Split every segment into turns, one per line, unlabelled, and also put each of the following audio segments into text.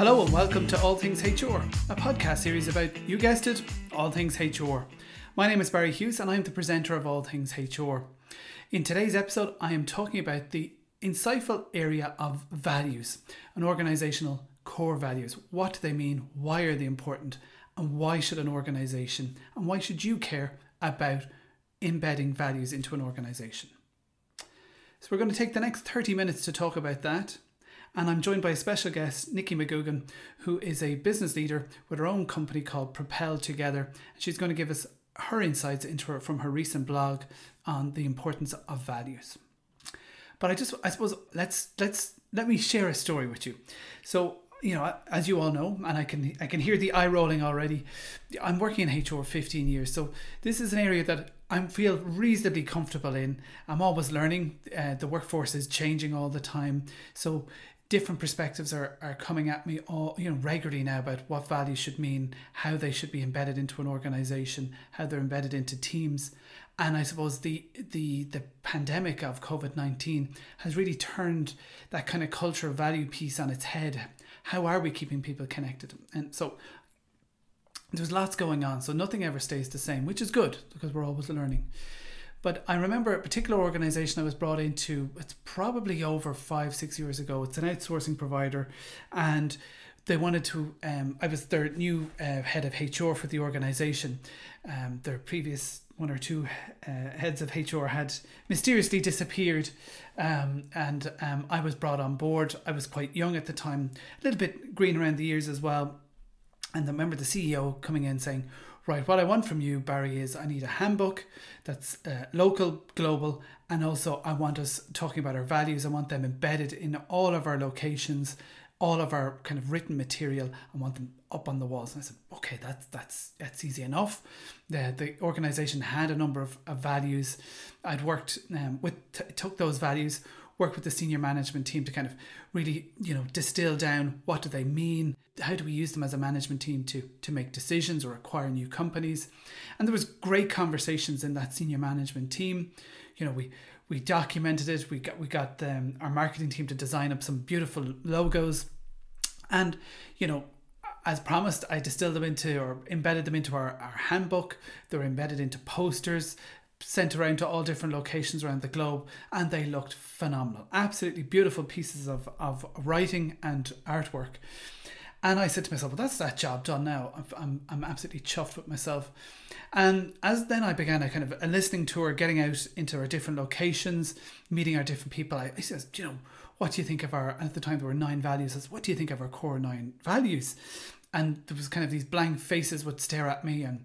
Hello and welcome to All Things HR, a podcast series about, you guessed it, all things HR. My name is Barry Hughes and I'm the presenter of All Things HR. In today's episode, I am talking about the insightful area of values and organizational core values. What do they mean? Why are they important? And why should an organization and why should you care about embedding values into an organization? So, we're going to take the next 30 minutes to talk about that. And I'm joined by a special guest, Nikki McGugan, who is a business leader with her own company called Propel Together. She's going to give us her insights into her from her recent blog on the importance of values. But I just, I suppose, let's let's let me share a story with you. So you know, as you all know, and I can I can hear the eye rolling already. I'm working in HR for 15 years, so this is an area that I feel reasonably comfortable in. I'm always learning. Uh, the workforce is changing all the time, so different perspectives are, are coming at me all you know regularly now about what values should mean, how they should be embedded into an organization, how they're embedded into teams. And I suppose the the the pandemic of COVID nineteen has really turned that kind of culture of value piece on its head. How are we keeping people connected? And so there's lots going on. So nothing ever stays the same, which is good because we're always learning. But I remember a particular organization I was brought into, it's probably over five, six years ago. It's an outsourcing provider. And they wanted to, um, I was their new uh, head of HR for the organization. Um, their previous one or two uh, heads of HR had mysteriously disappeared. Um, and um, I was brought on board. I was quite young at the time, a little bit green around the ears as well. And I remember the CEO coming in saying, right, what I want from you, Barry, is I need a handbook that's uh, local, global, and also I want us talking about our values. I want them embedded in all of our locations, all of our kind of written material. I want them up on the walls. And I said, okay, that's that's that's easy enough. The the organization had a number of, of values. I'd worked um, with t- took those values work with the senior management team to kind of really, you know, distill down what do they mean, how do we use them as a management team to to make decisions or acquire new companies. And there was great conversations in that senior management team. You know, we we documented it. We got we got um, our marketing team to design up some beautiful logos, and you know as promised, I distilled them into or embedded them into our, our handbook. They're embedded into posters sent around to all different locations around the globe and they looked phenomenal absolutely beautiful pieces of, of writing and artwork and I said to myself, well, that's that job done now. I'm, I'm, I'm absolutely chuffed with myself. And as then I began a kind of a listening tour, getting out into our different locations, meeting our different people, I, I said, you know, what do you think of our, at the time there were nine values, I said, what do you think of our core nine values? And there was kind of these blank faces would stare at me and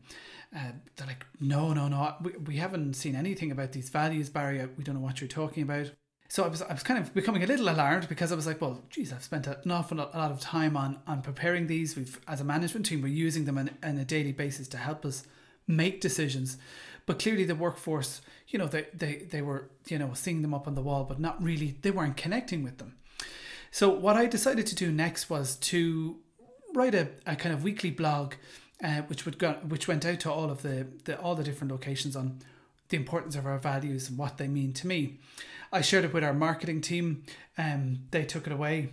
uh, they're like, no, no, no, we, we haven't seen anything about these values, Barry. We don't know what you're talking about. So I was, I was kind of becoming a little alarmed because I was like, well, geez, I've spent an awful lot, a lot of time on on preparing these. We've, as a management team, we're using them on, on a daily basis to help us make decisions. But clearly, the workforce, you know, they, they, they were, you know, seeing them up on the wall, but not really, they weren't connecting with them. So what I decided to do next was to write a, a kind of weekly blog uh, which would go, which went out to all of the, the all the different locations on the importance of our values and what they mean to me. I shared it with our marketing team. Um, they took it away,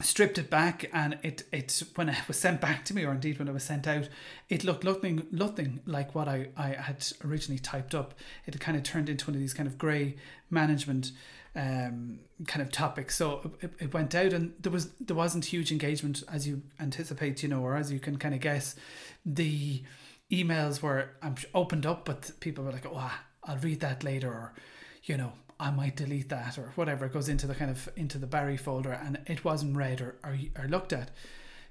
stripped it back, and it it when it was sent back to me, or indeed when it was sent out, it looked nothing nothing like what I, I had originally typed up. It kind of turned into one of these kind of grey management um, kind of topic. So it, it went out, and there was there wasn't huge engagement as you anticipate, you know, or as you can kind of guess. The emails were um, opened up, but people were like, "Oh, I'll read that later," or you know, I might delete that, or whatever. It goes into the kind of into the Barry folder, and it wasn't read or or, or looked at.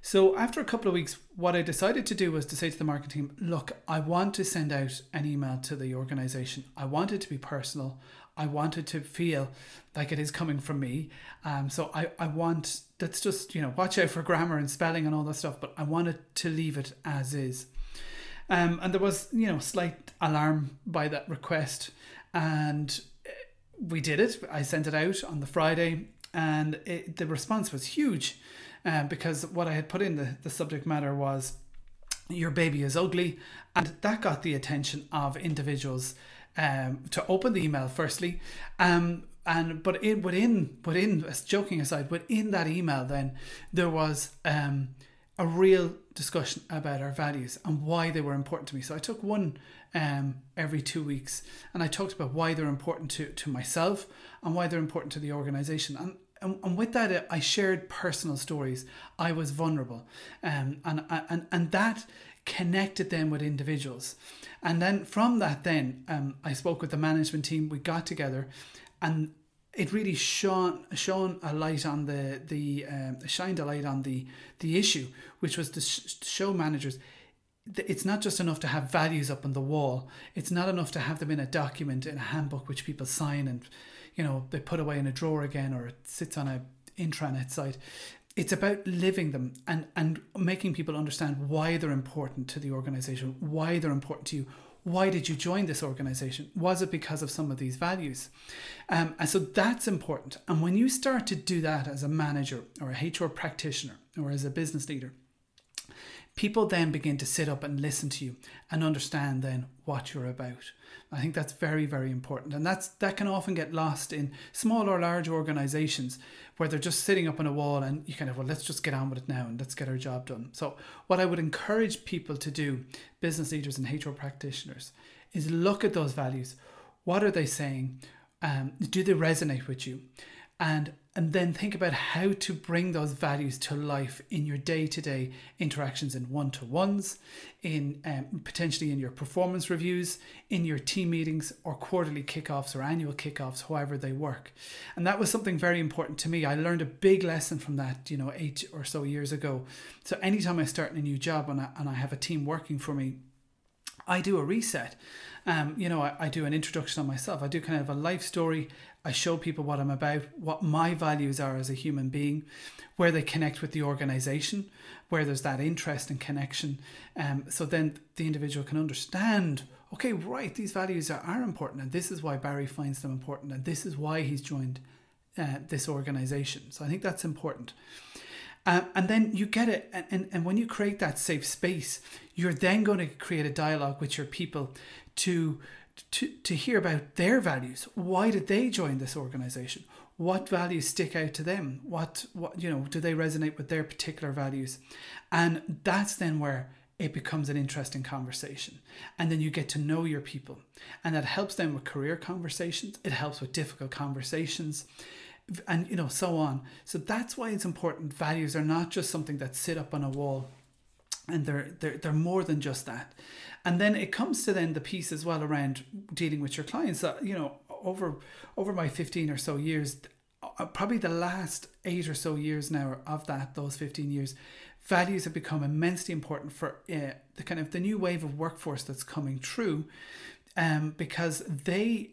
So after a couple of weeks, what I decided to do was to say to the marketing team, look, I want to send out an email to the organization. I want it to be personal. I want it to feel like it is coming from me. Um, so I, I want, that's just, you know, watch out for grammar and spelling and all that stuff, but I wanted to leave it as is. Um, and there was, you know, slight alarm by that request. And we did it. I sent it out on the Friday and it, the response was huge um, because what I had put in the, the subject matter was your baby is ugly and that got the attention of individuals um, to open the email firstly um, and but in within within joking aside, within that email, then there was um, a real discussion about our values and why they were important to me. So I took one um, every two weeks, and I talked about why they're important to to myself and why they're important to the organization. And and, and with that, I shared personal stories. I was vulnerable, um, and and and that connected them with individuals. And then from that, then um, I spoke with the management team. We got together, and it really shone shone a light on the the um, shined a light on the the issue, which was to sh- show managers it's not just enough to have values up on the wall. It's not enough to have them in a document in a handbook which people sign and you know they put away in a drawer again or it sits on a intranet site. It's about living them and and making people understand why they're important to the organization, why they're important to you. Why did you join this organization? Was it because of some of these values? Um, and so that's important. And when you start to do that as a manager or a HR practitioner or as a business leader, people then begin to sit up and listen to you and understand then what you're about. I think that's very, very important. And that's that can often get lost in small or large organizations where they're just sitting up on a wall and you kind of, well, let's just get on with it now and let's get our job done. So what I would encourage people to do, business leaders and HR practitioners, is look at those values. What are they saying? Um, do they resonate with you? And and then think about how to bring those values to life in your day-to-day interactions and one-to-ones in um, potentially in your performance reviews in your team meetings or quarterly kickoffs or annual kickoffs however they work. And that was something very important to me. I learned a big lesson from that you know eight or so years ago. So anytime i start a new job and I, and I have a team working for me I do a reset. Um, you know, I, I, do an introduction on myself. I do kind of a life story. I show people what I'm about, what my values are as a human being, where they connect with the organization, where there's that interest and connection. Um, so then the individual can understand okay, right, these values are, are important, and this is why Barry finds them important, and this is why he's joined uh, this organization. So I think that's important. Um, and then you get it, and, and, and when you create that safe space, you're then going to create a dialogue with your people to to, to hear about their values. Why did they join this organization? What values stick out to them? What what you know, do they resonate with their particular values? And that's then where it becomes an interesting conversation. And then you get to know your people. And that helps them with career conversations. It helps with difficult conversations and you know so on. So that's why it's important. Values are not just something that sit up on a wall and they're they're, they're more than just that. And then it comes to then the piece as well around dealing with your clients. That you know over over my 15 or so years uh, probably the last eight or so years now of that those 15 years values have become immensely important for uh, the kind of the new wave of workforce that's coming through um, because they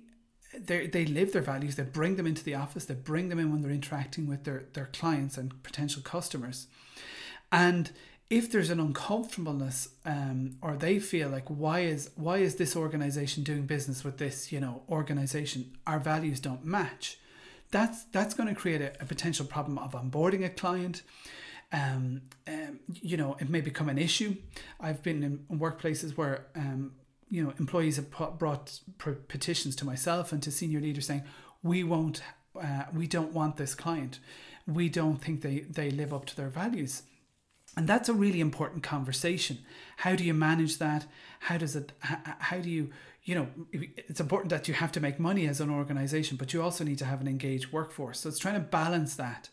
they they live their values they bring them into the office they bring them in when they're interacting with their their clients and potential customers. And if there's an uncomfortableness um, or they feel like why is why is this organization doing business with this you know organization? Our values don't match. That's that's going to create a, a potential problem of onboarding a client. Um, um, you know it may become an issue. I've been in workplaces where um, you know employees have brought petitions to myself and to senior leaders saying we won't uh, we don't want this client. We don't think they they live up to their values. And that's a really important conversation. How do you manage that? How does it how do you you know it's important that you have to make money as an organization but you also need to have an engaged workforce. So it's trying to balance that.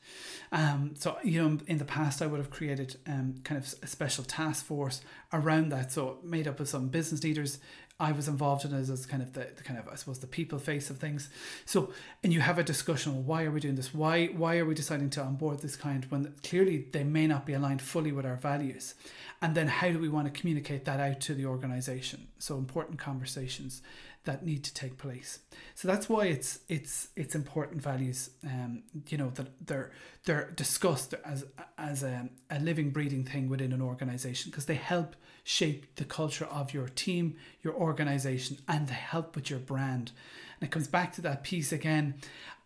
Um, so you know in the past i would have created um, kind of a special task force around that. So made up of some business leaders I was involved in as, as kind of the, the, kind of I suppose the people face of things. So and you have a discussion on why are we doing this? Why why are we deciding to onboard this client when clearly they may not be aligned fully with our values? And then how do we want to communicate that out to the organization? So important conversations that need to take place. So that's why it's it's it's important values. Um, you know that they're they're discussed as as a, a living breathing thing within an organization because they help shape the culture of your team, your organization, and they help with your brand. And it comes back to that piece again,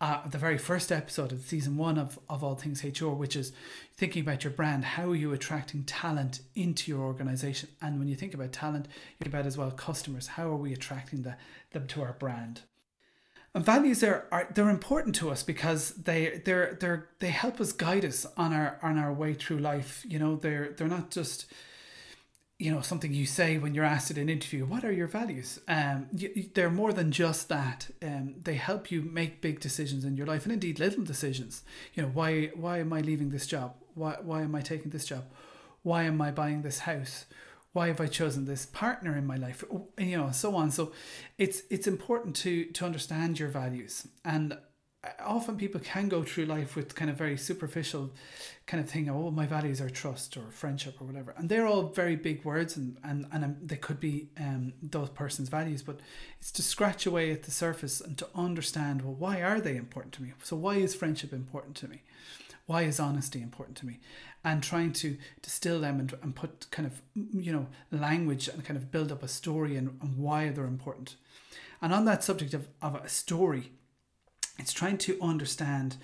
uh, the very first episode of season one of, of All Things HR, which is thinking about your brand. How are you attracting talent into your organization? And when you think about talent, you think about as well customers. How are we attracting the, them to our brand? And values are, are they're important to us because they they're they're they help us guide us on our on our way through life. You know, they're they're not just you know something you say when you're asked at an interview what are your values um you, they're more than just that um they help you make big decisions in your life and indeed little decisions you know why why am i leaving this job why why am i taking this job why am i buying this house why have I chosen this partner in my life? You know, so on. So it's it's important to to understand your values. And often people can go through life with kind of very superficial kind of thing. Oh, my values are trust or friendship or whatever, and they're all very big words, and and and um, they could be um, those person's values. But it's to scratch away at the surface and to understand. Well, why are they important to me? So why is friendship important to me? why is honesty important to me and trying to distill them and, and put kind of you know language and kind of build up a story and, and why they're important and on that subject of, of a story it's trying to understand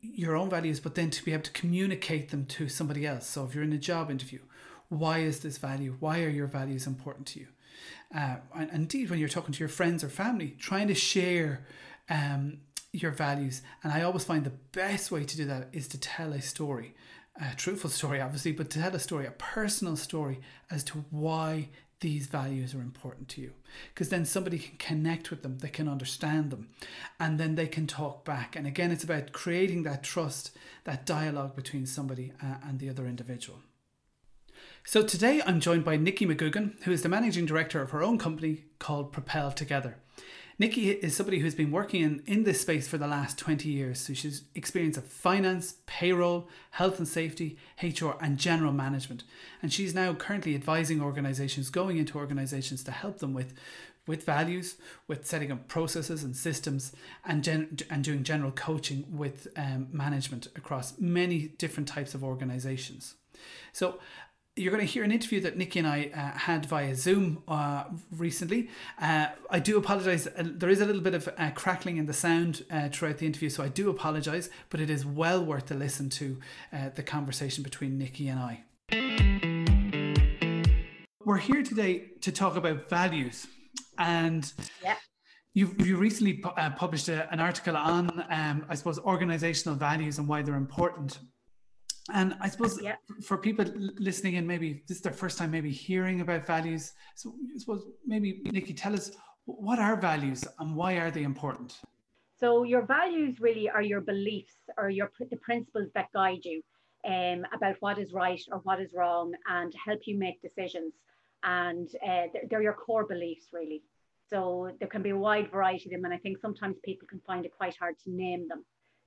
your own values but then to be able to communicate them to somebody else. So if you're in a job interview why is this value? Why are your values important to you? Uh, and indeed when you're talking to your friends or family trying to share um, your values. And I always find the best way to do that is to tell a story, a truthful story, obviously, but to tell a story, a personal story as to why these values are important to you. Because then somebody can connect with them, they can understand them, and then they can talk back. And again, it's about creating that trust, that dialogue between somebody uh, and the other individual. So today I'm joined by Nikki McGugan, who is the managing director of her own company called Propel Together. Nikki is somebody who's been working in, in this space for the last 20 years. So she's experience of finance, payroll, health and safety, HR, and general management. And she's now currently advising organizations, going into organizations to help them with with values, with setting up processes and systems, and gen- and doing general coaching with um, management across many different types of organizations. So you're going to hear an interview that Nikki and I uh, had via Zoom uh, recently. Uh, I do apologize. Uh, there is a little bit of uh, crackling in the sound uh, throughout the interview, so I do apologize, but it is well worth the listen to the conversation between Nikki and I. We're here today to talk about values. And yeah. You've, you recently pu- published a, an article on, um, I suppose, organizational values and why they're important. And I suppose yeah. for people listening in, maybe this is their first time maybe hearing about values. So I suppose maybe Nikki, tell us what are values and why are they important?
So your values really are your beliefs or your the principles that guide you um, about what is right or what is wrong and help you make decisions. And uh, they're, they're your core beliefs really. So there can be a wide variety of them, and I think sometimes people can find it quite hard to name them.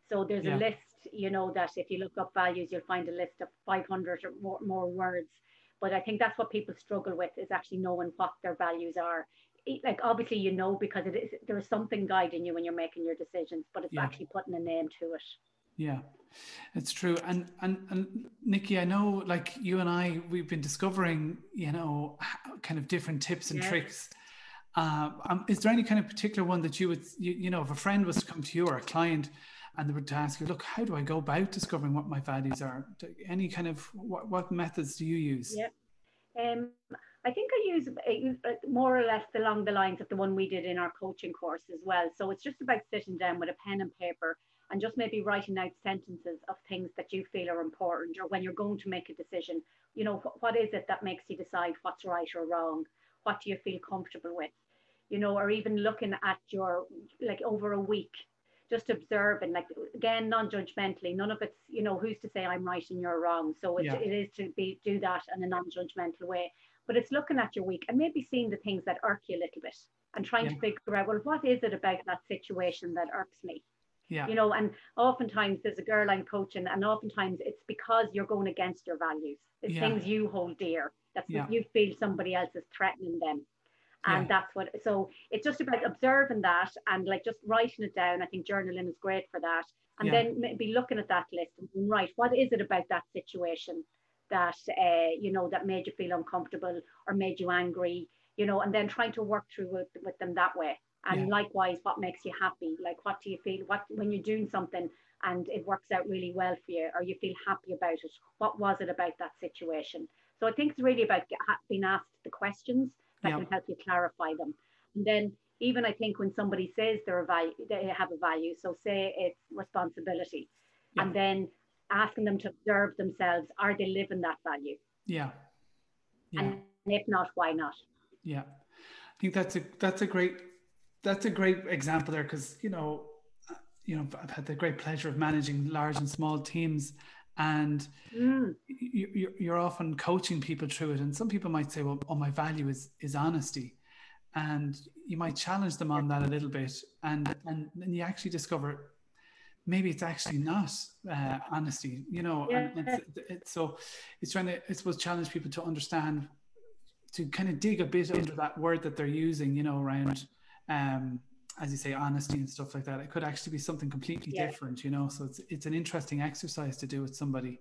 So there's yeah. a list you know that if you look up values, you'll find a list of 500 or more, more words. But I think that's what people struggle with is actually knowing what their values are. Like obviously you know because it is there is something guiding you when you're making your decisions, but it's yeah. actually putting a name to it.
Yeah, it's true. And and and Nikki, I know like you and I, we've been discovering, you know, kind of different tips and tricks. Uh, um, is there any kind of particular one that you would, you, you know, if a friend was to come to you or a client and they would ask you, look, how do I go about discovering what my values are? Any kind of what, what methods do you use?
Yeah. Um, I think I use uh, more or less along the lines of the one we did in our coaching course as well. So it's just about sitting down with a pen and paper and just maybe writing out sentences of things that you feel are important or when you're going to make a decision, you know, what is it that makes you decide what's right or wrong? What do you feel comfortable with? You know, or even looking at your, like over a week, just observing, like again, non-judgmentally. None of it's, you know, who's to say I'm right and you're wrong. So it, yeah. it is to be do that in a non-judgmental way. But it's looking at your week and maybe seeing the things that irk you a little bit and trying yeah. to figure out, well, what is it about that situation that irks me? Yeah. You know, and oftentimes there's a girl I'm coaching, and oftentimes it's because you're going against your values. It's yeah. things you hold dear. That's yeah. you feel somebody else is threatening them and yeah. that's what so it's just about observing that and like just writing it down. I think journaling is great for that. And yeah. then maybe looking at that list and right what is it about that situation that uh, you know that made you feel uncomfortable or made you angry? You know and then trying to work through with, with them that way. And yeah. likewise what makes you happy? Like what do you feel what when you're doing something and it works out really well for you or you feel happy about it what was it about that situation? So i think it's really about being asked the questions that yeah. can help you clarify them. And then even I think when somebody says they're a value, they have a value. So say it's responsibility, yeah. and then asking them to observe themselves, are they living that value?
Yeah.
yeah. And if not, why not?
Yeah, I think that's a that's a great that's a great example there because you know uh, you know I've had the great pleasure of managing large and small teams and mm. you, you're often coaching people through it and some people might say well oh my value is is honesty and you might challenge them on that a little bit and and then you actually discover maybe it's actually not uh, honesty you know yeah. and it's, it's, so it's trying to i suppose challenge people to understand to kind of dig a bit under that word that they're using you know around um as you say honesty and stuff like that it could actually be something completely yeah. different you know so it's it's an interesting exercise to do with somebody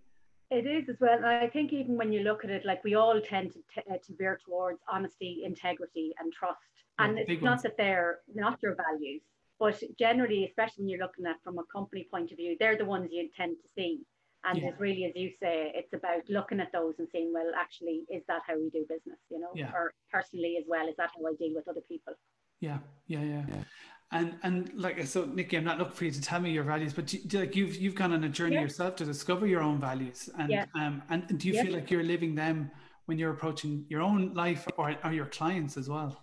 it is as well. And I think even when you look at it, like we all tend to, t- uh, to veer towards honesty, integrity, and trust. Yeah, and it's not that they're not your values, but generally, especially when you're looking at from a company point of view, they're the ones you tend to see. And yeah. it's really, as you say, it's about looking at those and saying, well, actually, is that how we do business? You know,
yeah.
or personally as well, is that how I deal with other people?
Yeah, yeah, yeah. yeah. And and like I so, Nikki, I'm not looking for you to tell me your values, but do, do, like you've you've gone on a journey yeah. yourself to discover your own values, and yeah. um and, and do you yeah. feel like you're living them when you're approaching your own life or, or your clients as well?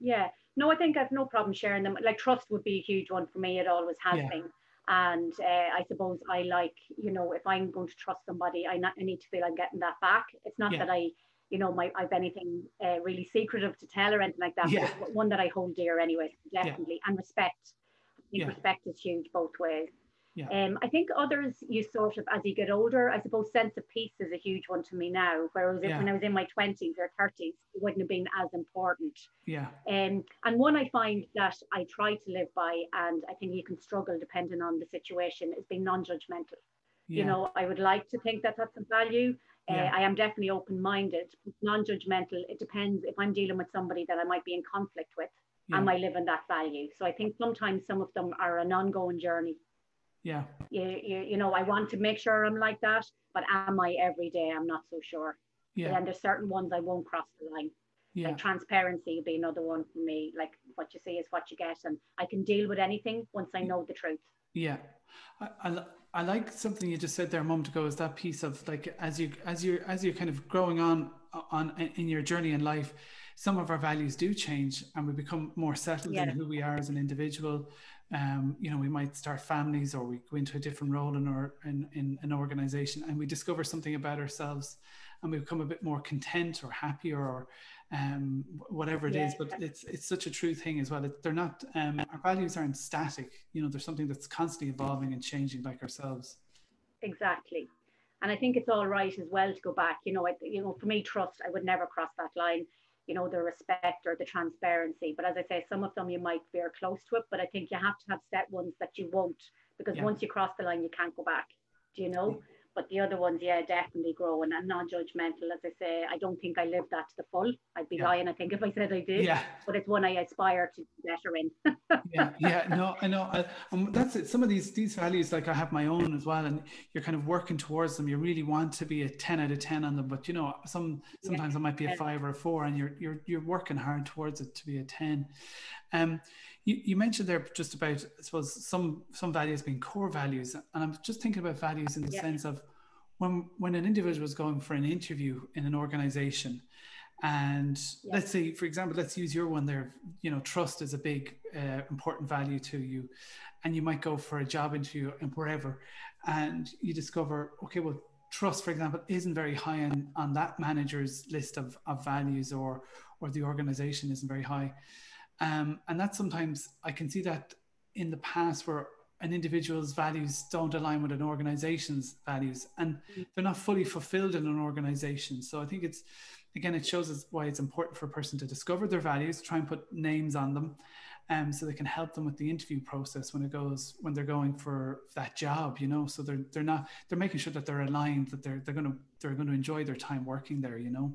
Yeah, no, I think I've no problem sharing them. Like trust would be a huge one for me. It always has been. And uh, I suppose I like, you know, if I'm going to trust somebody, I, not, I need to feel I'm getting that back. It's not that I you know, my I've anything uh, really secretive to tell or anything like that. Yeah. But one that I hold dear anyway, definitely. Yeah. And respect. I think yeah. respect is huge both ways. Yeah. Um, I think others you sort of as you get older, I suppose sense of peace is a huge one to me now. Whereas yeah. when I was in my twenties or thirties, it wouldn't have been as important.
Yeah.
Um, and one I find that I try to live by, and I think you can struggle depending on the situation, is being non-judgmental. Yeah. You know, I would like to think that that's a value, yeah. Uh, I am definitely open minded, non judgmental. It depends if I'm dealing with somebody that I might be in conflict with, yeah. am I living that value? So I think sometimes some of them are an ongoing journey.
Yeah.
You, you, you know, I want to make sure I'm like that, but am I every day? I'm not so sure. Yeah. And there's certain ones I won't cross the line. Yeah. Like transparency would be another one for me. Like what you see is what you get, and I can deal with anything once I know the truth.
Yeah, I, I, I like something you just said there a moment ago is that piece of like as you as you as you're kind of growing on on in your journey in life some of our values do change and we become more settled yeah. in who we are as an individual um, you know we might start families or we go into a different role in our in, in an organization and we discover something about ourselves and we become a bit more content or happier or um, whatever it yeah. is. But it's it's such a true thing as well. It, they're not um, our values aren't static. You know, there's something that's constantly evolving and changing, like ourselves.
Exactly, and I think it's all right as well to go back. You know, I, you know, for me, trust I would never cross that line. You know, the respect or the transparency. But as I say, some of them you might veer close to it. But I think you have to have set ones that you won't, because yeah. once you cross the line, you can't go back. Do you know? Yeah but the other ones, yeah, definitely growing and non-judgmental. As I say, I don't think I lived that to the full. I'd be yeah. lying, I think, if I said I did.
Yeah.
But it's one I aspire to be better in.
yeah, yeah, no, I know. I, um, that's it. Some of these these values, like I have my own as well, and you're kind of working towards them. You really want to be a ten out of ten on them, but you know, some sometimes yeah. it might be a five or a four, and you're you're you're working hard towards it to be a ten. Um, you, you mentioned there just about I suppose some some values being core values, and I'm just thinking about values in the yeah. sense of when when an individual is going for an interview in an organization, and yeah. let's say for example, let's use your one there. You know, trust is a big uh, important value to you, and you might go for a job interview and wherever, and you discover okay, well trust, for example, isn't very high on, on that manager's list of, of values or or the organization isn't very high. Um, and that sometimes I can see that in the past where an individual's values don't align with an organization's values and mm. they're not fully fulfilled in an organization. So I think it's, again, it shows us why it's important for a person to discover their values, try and put names on them. Um, so they can help them with the interview process when it goes when they're going for that job, you know. So they're they're not they're making sure that they're aligned, that they're they're gonna they're gonna enjoy their time working there, you know.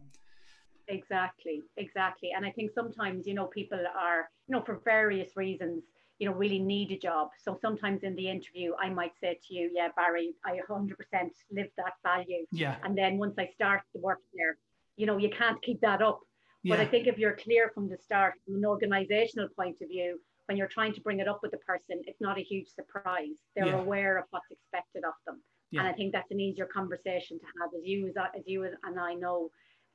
Exactly, exactly. And I think sometimes, you know, people are, you know, for various reasons, you know, really need a job. So sometimes in the interview, I might say to you, yeah, Barry, I 100% live that value.
Yeah.
And then once I start the work there, you know, you can't keep that up. Yeah. But I think if you're clear from the start, from an organizational point of view, when you're trying to bring it up with the person, it's not a huge surprise. They're yeah. aware of what's expected of them. Yeah. And I think that's an easier conversation to have as you as, as you and I know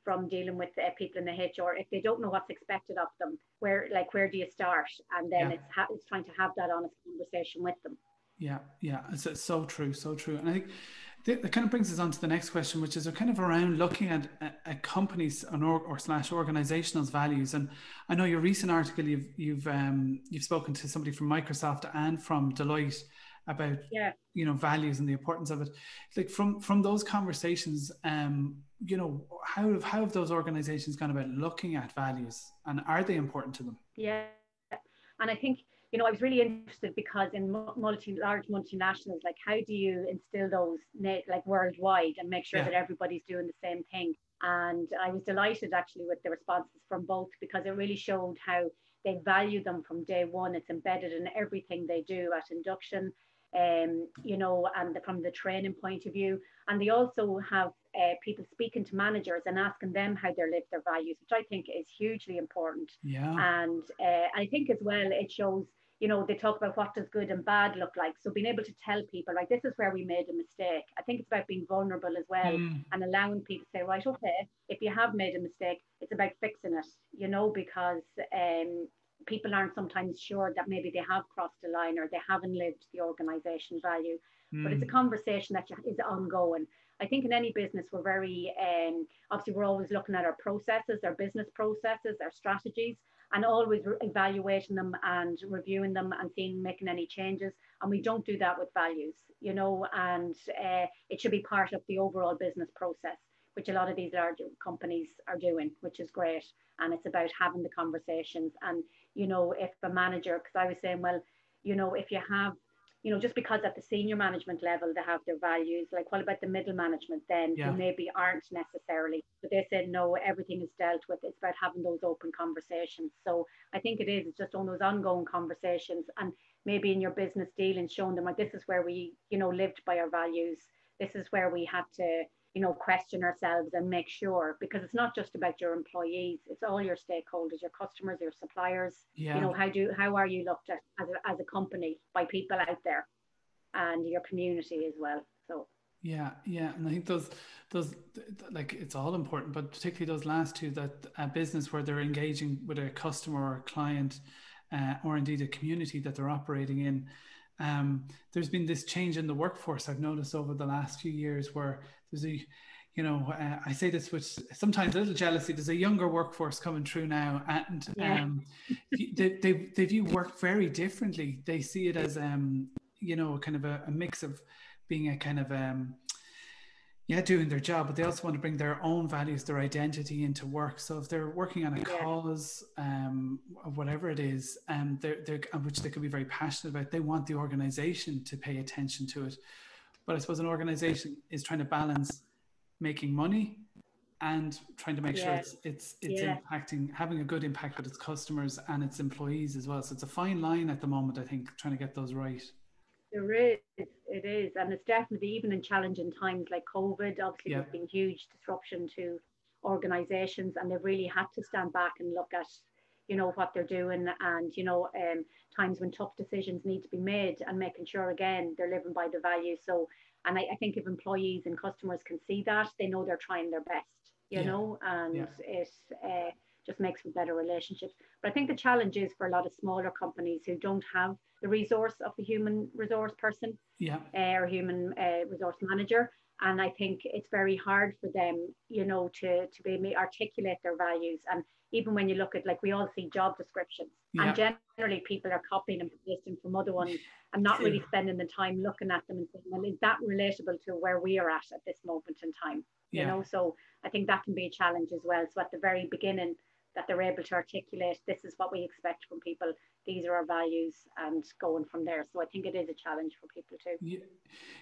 from dealing with uh, people in the HR. If they don't know what's expected of them, where like where do you start? And then yeah. it's ha- it's trying to have that honest conversation with them.
Yeah, yeah, it's, it's so true, so true. And I think that kind of brings us on to the next question, which is kind of around looking at a, company's or, or slash organizational's values. And I know your recent article, you've you've um, you've spoken to somebody from Microsoft and from Deloitte about
yeah.
you know values and the importance of it. Like from from those conversations, um, you know how have how have those organizations gone about looking at values, and are they important to them?
Yeah, and I think you know, I was really interested because in multi large multinationals, like how do you instill those like worldwide and make sure yeah. that everybody's doing the same thing? And I was delighted actually with the responses from both because it really showed how they value them from day one. It's embedded in everything they do at induction, um, you know, and the, from the training point of view. And they also have uh, people speaking to managers and asking them how they live their values, which I think is hugely important.
Yeah.
And uh, I think as well, it shows you know, they talk about what does good and bad look like. So being able to tell people, like, this is where we made a mistake. I think it's about being vulnerable as well mm. and allowing people to say, right, okay, if you have made a mistake, it's about fixing it, you know, because um, people aren't sometimes sure that maybe they have crossed a line or they haven't lived the organization value. Mm. But it's a mm. conversation that is ongoing. I think in any business, we're very, um, obviously, we're always looking at our processes, our business processes, our strategies and always evaluating them and reviewing them and seeing making any changes. And we don't do that with values, you know, and uh, it should be part of the overall business process, which a lot of these larger companies are doing, which is great. And it's about having the conversations. And, you know, if a manager, because I was saying, well, you know, if you have you know, just because at the senior management level they have their values, like what about the middle management then yeah. who maybe aren't necessarily? But they said no, everything is dealt with. It's about having those open conversations. So I think it is. It's just on those ongoing conversations and maybe in your business dealings showing them like this is where we, you know, lived by our values. This is where we had to you know, question ourselves and make sure because it's not just about your employees, it's all your stakeholders, your customers, your suppliers.
Yeah.
You know, how do how are you looked at as a, as a company by people out there and your community as well. So
yeah, yeah, and I think those those like it's all important, but particularly those last two that a business where they're engaging with a customer or a client, uh, or indeed a community that they're operating in. Um, there's been this change in the workforce I've noticed over the last few years where there's a you know, uh, I say this with sometimes a little jealousy. There's a younger workforce coming through now, and yeah. um, they, they they view work very differently. They see it as um, you know, kind of a, a mix of being a kind of um, yeah, doing their job, but they also want to bring their own values, their identity into work. So if they're working on a yeah. cause, um, whatever it is, um, they're, they're, which they could be very passionate about, they want the organization to pay attention to it. But I suppose an organization is trying to balance making money and trying to make sure it's it's it's yeah. impacting having a good impact with its customers and its employees as well. So it's a fine line at the moment, I think, trying to get those right.
There is, it is, and it's definitely even in challenging times like COVID. Obviously, yeah. there's been huge disruption to organisations, and they've really had to stand back and look at you know what they're doing and you know um, times when tough decisions need to be made and making sure again they're living by the values so and I, I think if employees and customers can see that they know they're trying their best you yeah. know and yeah. it uh, just makes for better relationships but i think the challenge is for a lot of smaller companies who don't have the resource of the human resource person
yeah.
uh, or human uh, resource manager and i think it's very hard for them you know to to be articulate their values and even when you look at like we all see job descriptions yeah. and generally people are copying and pasting from other ones and not really spending the time looking at them and saying well is that relatable to where we are at at this moment in time Yeah. you know so i think that can be a challenge as well so at the very beginning that they're able to articulate this is what we expect from people these are our values and going from there. So i think it is a challenge for people too.
Yeah,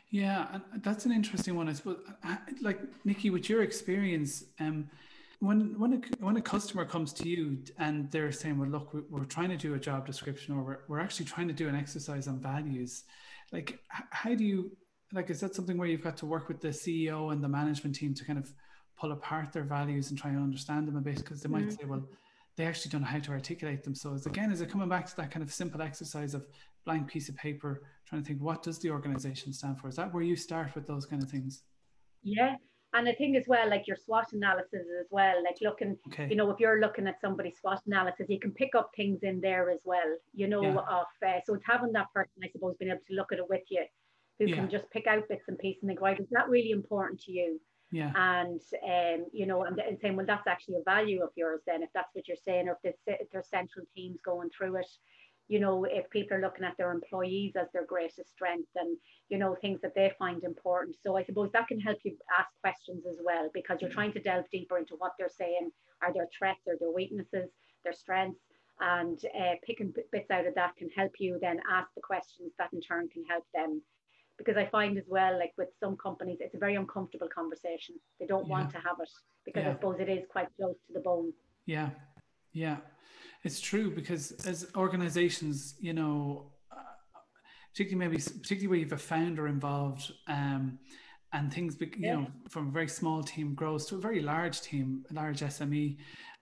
yeah and that's an interesting one i suppose. Like nikki with your experience um when when a, when a customer comes to you and they're saying well look we're trying to do a job description or we're, we're actually trying to do an exercise on values like how do you like is that something where you've got to work with the ceo and the management team to kind of pull apart their values and try and understand them a bit? Because they might mm-hmm. say, well, they actually don't know how to articulate them. So, it's, again, is it coming back to that kind of simple exercise of blank piece of paper, trying to think, what does the organization stand for? Is that where you start with those kind of things?
Yeah. And I think as well, like your SWOT analysis as well, like looking, okay. you know, if you're looking at somebody's SWOT analysis, you can pick up things in there as well, you know, yeah. of, uh, so it's having that person, I suppose, being able to look at it with you, who yeah. can just pick out bits and pieces and think, right, is that really important to you?
Yeah.
And um, you know, and, and saying, well, that's actually a value of yours then, if that's what you're saying, or if, if there's central teams going through it, you know, if people are looking at their employees as their greatest strength and, you know, things that they find important. So I suppose that can help you ask questions as well, because you're trying to delve deeper into what they're saying, are their threats, are their weaknesses, their strengths, and uh, picking bits out of that can help you then ask the questions that in turn can help them because I find as well, like with some companies, it's a very uncomfortable conversation. They don't yeah. want to have it because yeah. I suppose it is quite close to the bone.
Yeah, yeah, it's true because as organizations, you know, uh, particularly maybe particularly where you have a founder involved, um, and things, you yeah. know, from a very small team grows to a very large team, a large SME.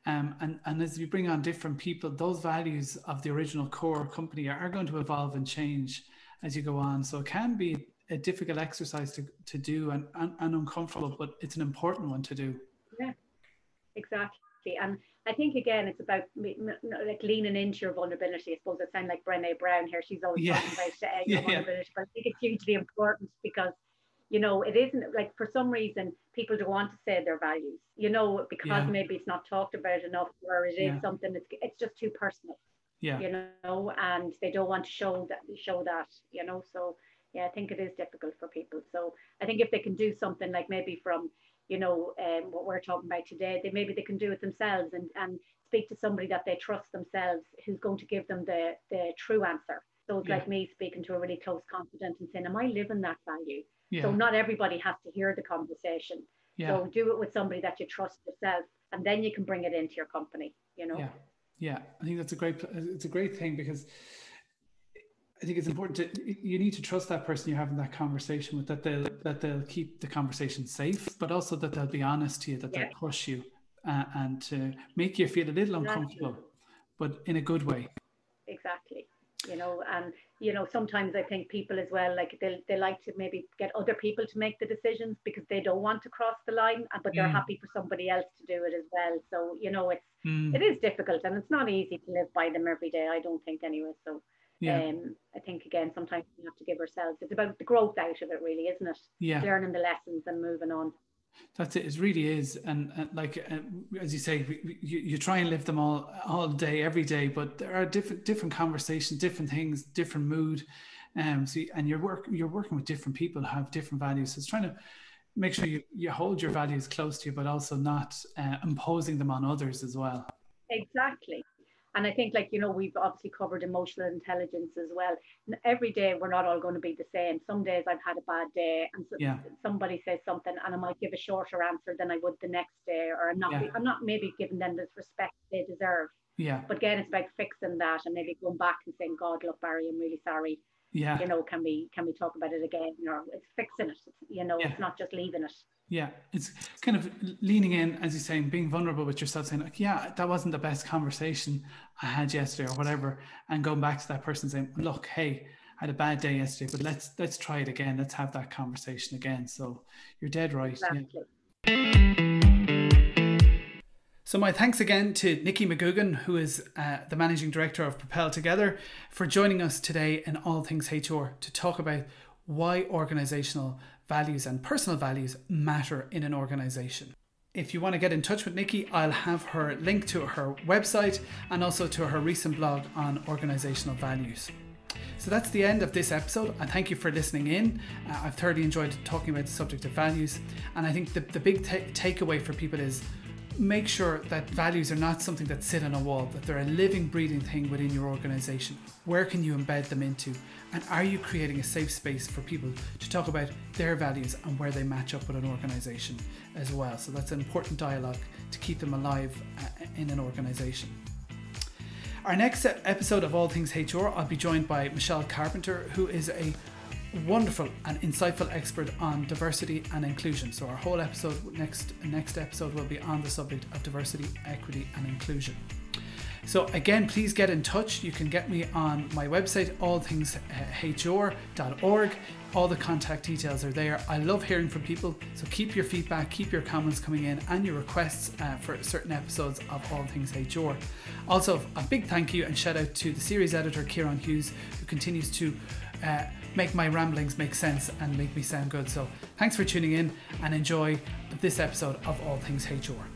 Um, and, and as you bring on different people, those values of the original core company are, are going to evolve and change as you go on. So it can be a difficult exercise to, to do and, and, and uncomfortable, but it's an important one to do.
Yeah, exactly. And I think again, it's about like leaning into your vulnerability. I suppose it sounds like Brené Brown here. She's always yeah. talking about uh, your yeah. vulnerability, but I think it's hugely important because you know it isn't like for some reason people don't want to say their values. You know because yeah. maybe it's not talked about enough, or it is something that's it's just too personal
yeah.
you know and they don't want to show that show that you know so yeah i think it is difficult for people. So i think if they can do something like maybe from you know um, what we're talking about today they maybe they can do it themselves and and speak to somebody that they trust themselves who's going to give them the the true answer. So it's yeah. like me speaking to a really close confidant and saying am i living that value? Yeah. so not everybody has to hear the conversation. Yeah. so do it with somebody that you trust yourself and then you can bring it into your company you know
yeah I think that's a great it's a great thing because I think it's important to you need to trust that person you're having that conversation with that they'll that they'll keep the conversation safe, but also that they'll be honest to you, that yeah. they'll push you uh, and to make you feel a little uncomfortable, exactly. but in a good way.
Exactly. You know, and you know, sometimes I think people as well, like they they like to maybe get other people to make the decisions because they don't want to cross the line, but they're mm. happy for somebody else to do it as well. So you know, it's mm. it is difficult and it's not easy to live by them every day. I don't think anyway. So yeah. um, I think again, sometimes we have to give ourselves. It's about the growth out of it, really, isn't it?
Yeah,
learning the lessons and moving on.
That's it. It really is, and, and like uh, as you say, you, you try and live them all all day, every day. But there are different different conversations, different things, different mood. Um, so and you're work you're working with different people who have different values. So it's trying to make sure you, you hold your values close to you, but also not uh, imposing them on others as well.
Exactly. And I think, like, you know, we've obviously covered emotional intelligence as well. Every day, we're not all going to be the same. Some days I've had a bad day, and so yeah. somebody says something, and I might give a shorter answer than I would the next day, or I'm not, yeah. I'm not maybe giving them the respect they deserve.
Yeah.
But again, it's about fixing that and maybe going back and saying, God, look, Barry, I'm really sorry.
Yeah.
You know, can we can we talk about it again? You know, it's fixing it. You know, yeah. it's not just leaving it.
Yeah, it's kind of leaning in, as you're saying, being vulnerable with yourself, saying like, "Yeah, that wasn't the best conversation I had yesterday, or whatever," and going back to that person saying, "Look, hey, I had a bad day yesterday, but let's let's try it again. Let's have that conversation again." So you're dead right. Exactly. Yeah. So, my thanks again to Nikki McGugan, who is uh, the managing director of Propel Together, for joining us today in All Things HR to talk about why organizational values and personal values matter in an organization. If you want to get in touch with Nikki, I'll have her link to her website and also to her recent blog on organizational values. So that's the end of this episode. I thank you for listening in. Uh, I've thoroughly enjoyed talking about the subject of values. And I think the, the big t- takeaway for people is make sure that values are not something that sit on a wall, that they're a living, breathing thing within your organization. Where can you embed them into? And are you creating a safe space for people to talk about their values and where they match up with an organization as well? So that's an important dialogue to keep them alive uh, in an organization. Our next episode of All Things HR, I'll be joined by Michelle Carpenter, who is a wonderful and insightful expert on diversity and inclusion. So our whole episode next next episode will be on the subject of diversity, equity, and inclusion. So again, please get in touch. You can get me on my website, allthingshr.org. All the contact details are there. I love hearing from people, so keep your feedback, keep your comments coming in, and your requests uh, for certain episodes of All Things HR. Also, a big thank you and shout out to the series editor Kieran Hughes, who continues to uh, make my ramblings make sense and make me sound good. So, thanks for tuning in and enjoy this episode of All Things HR.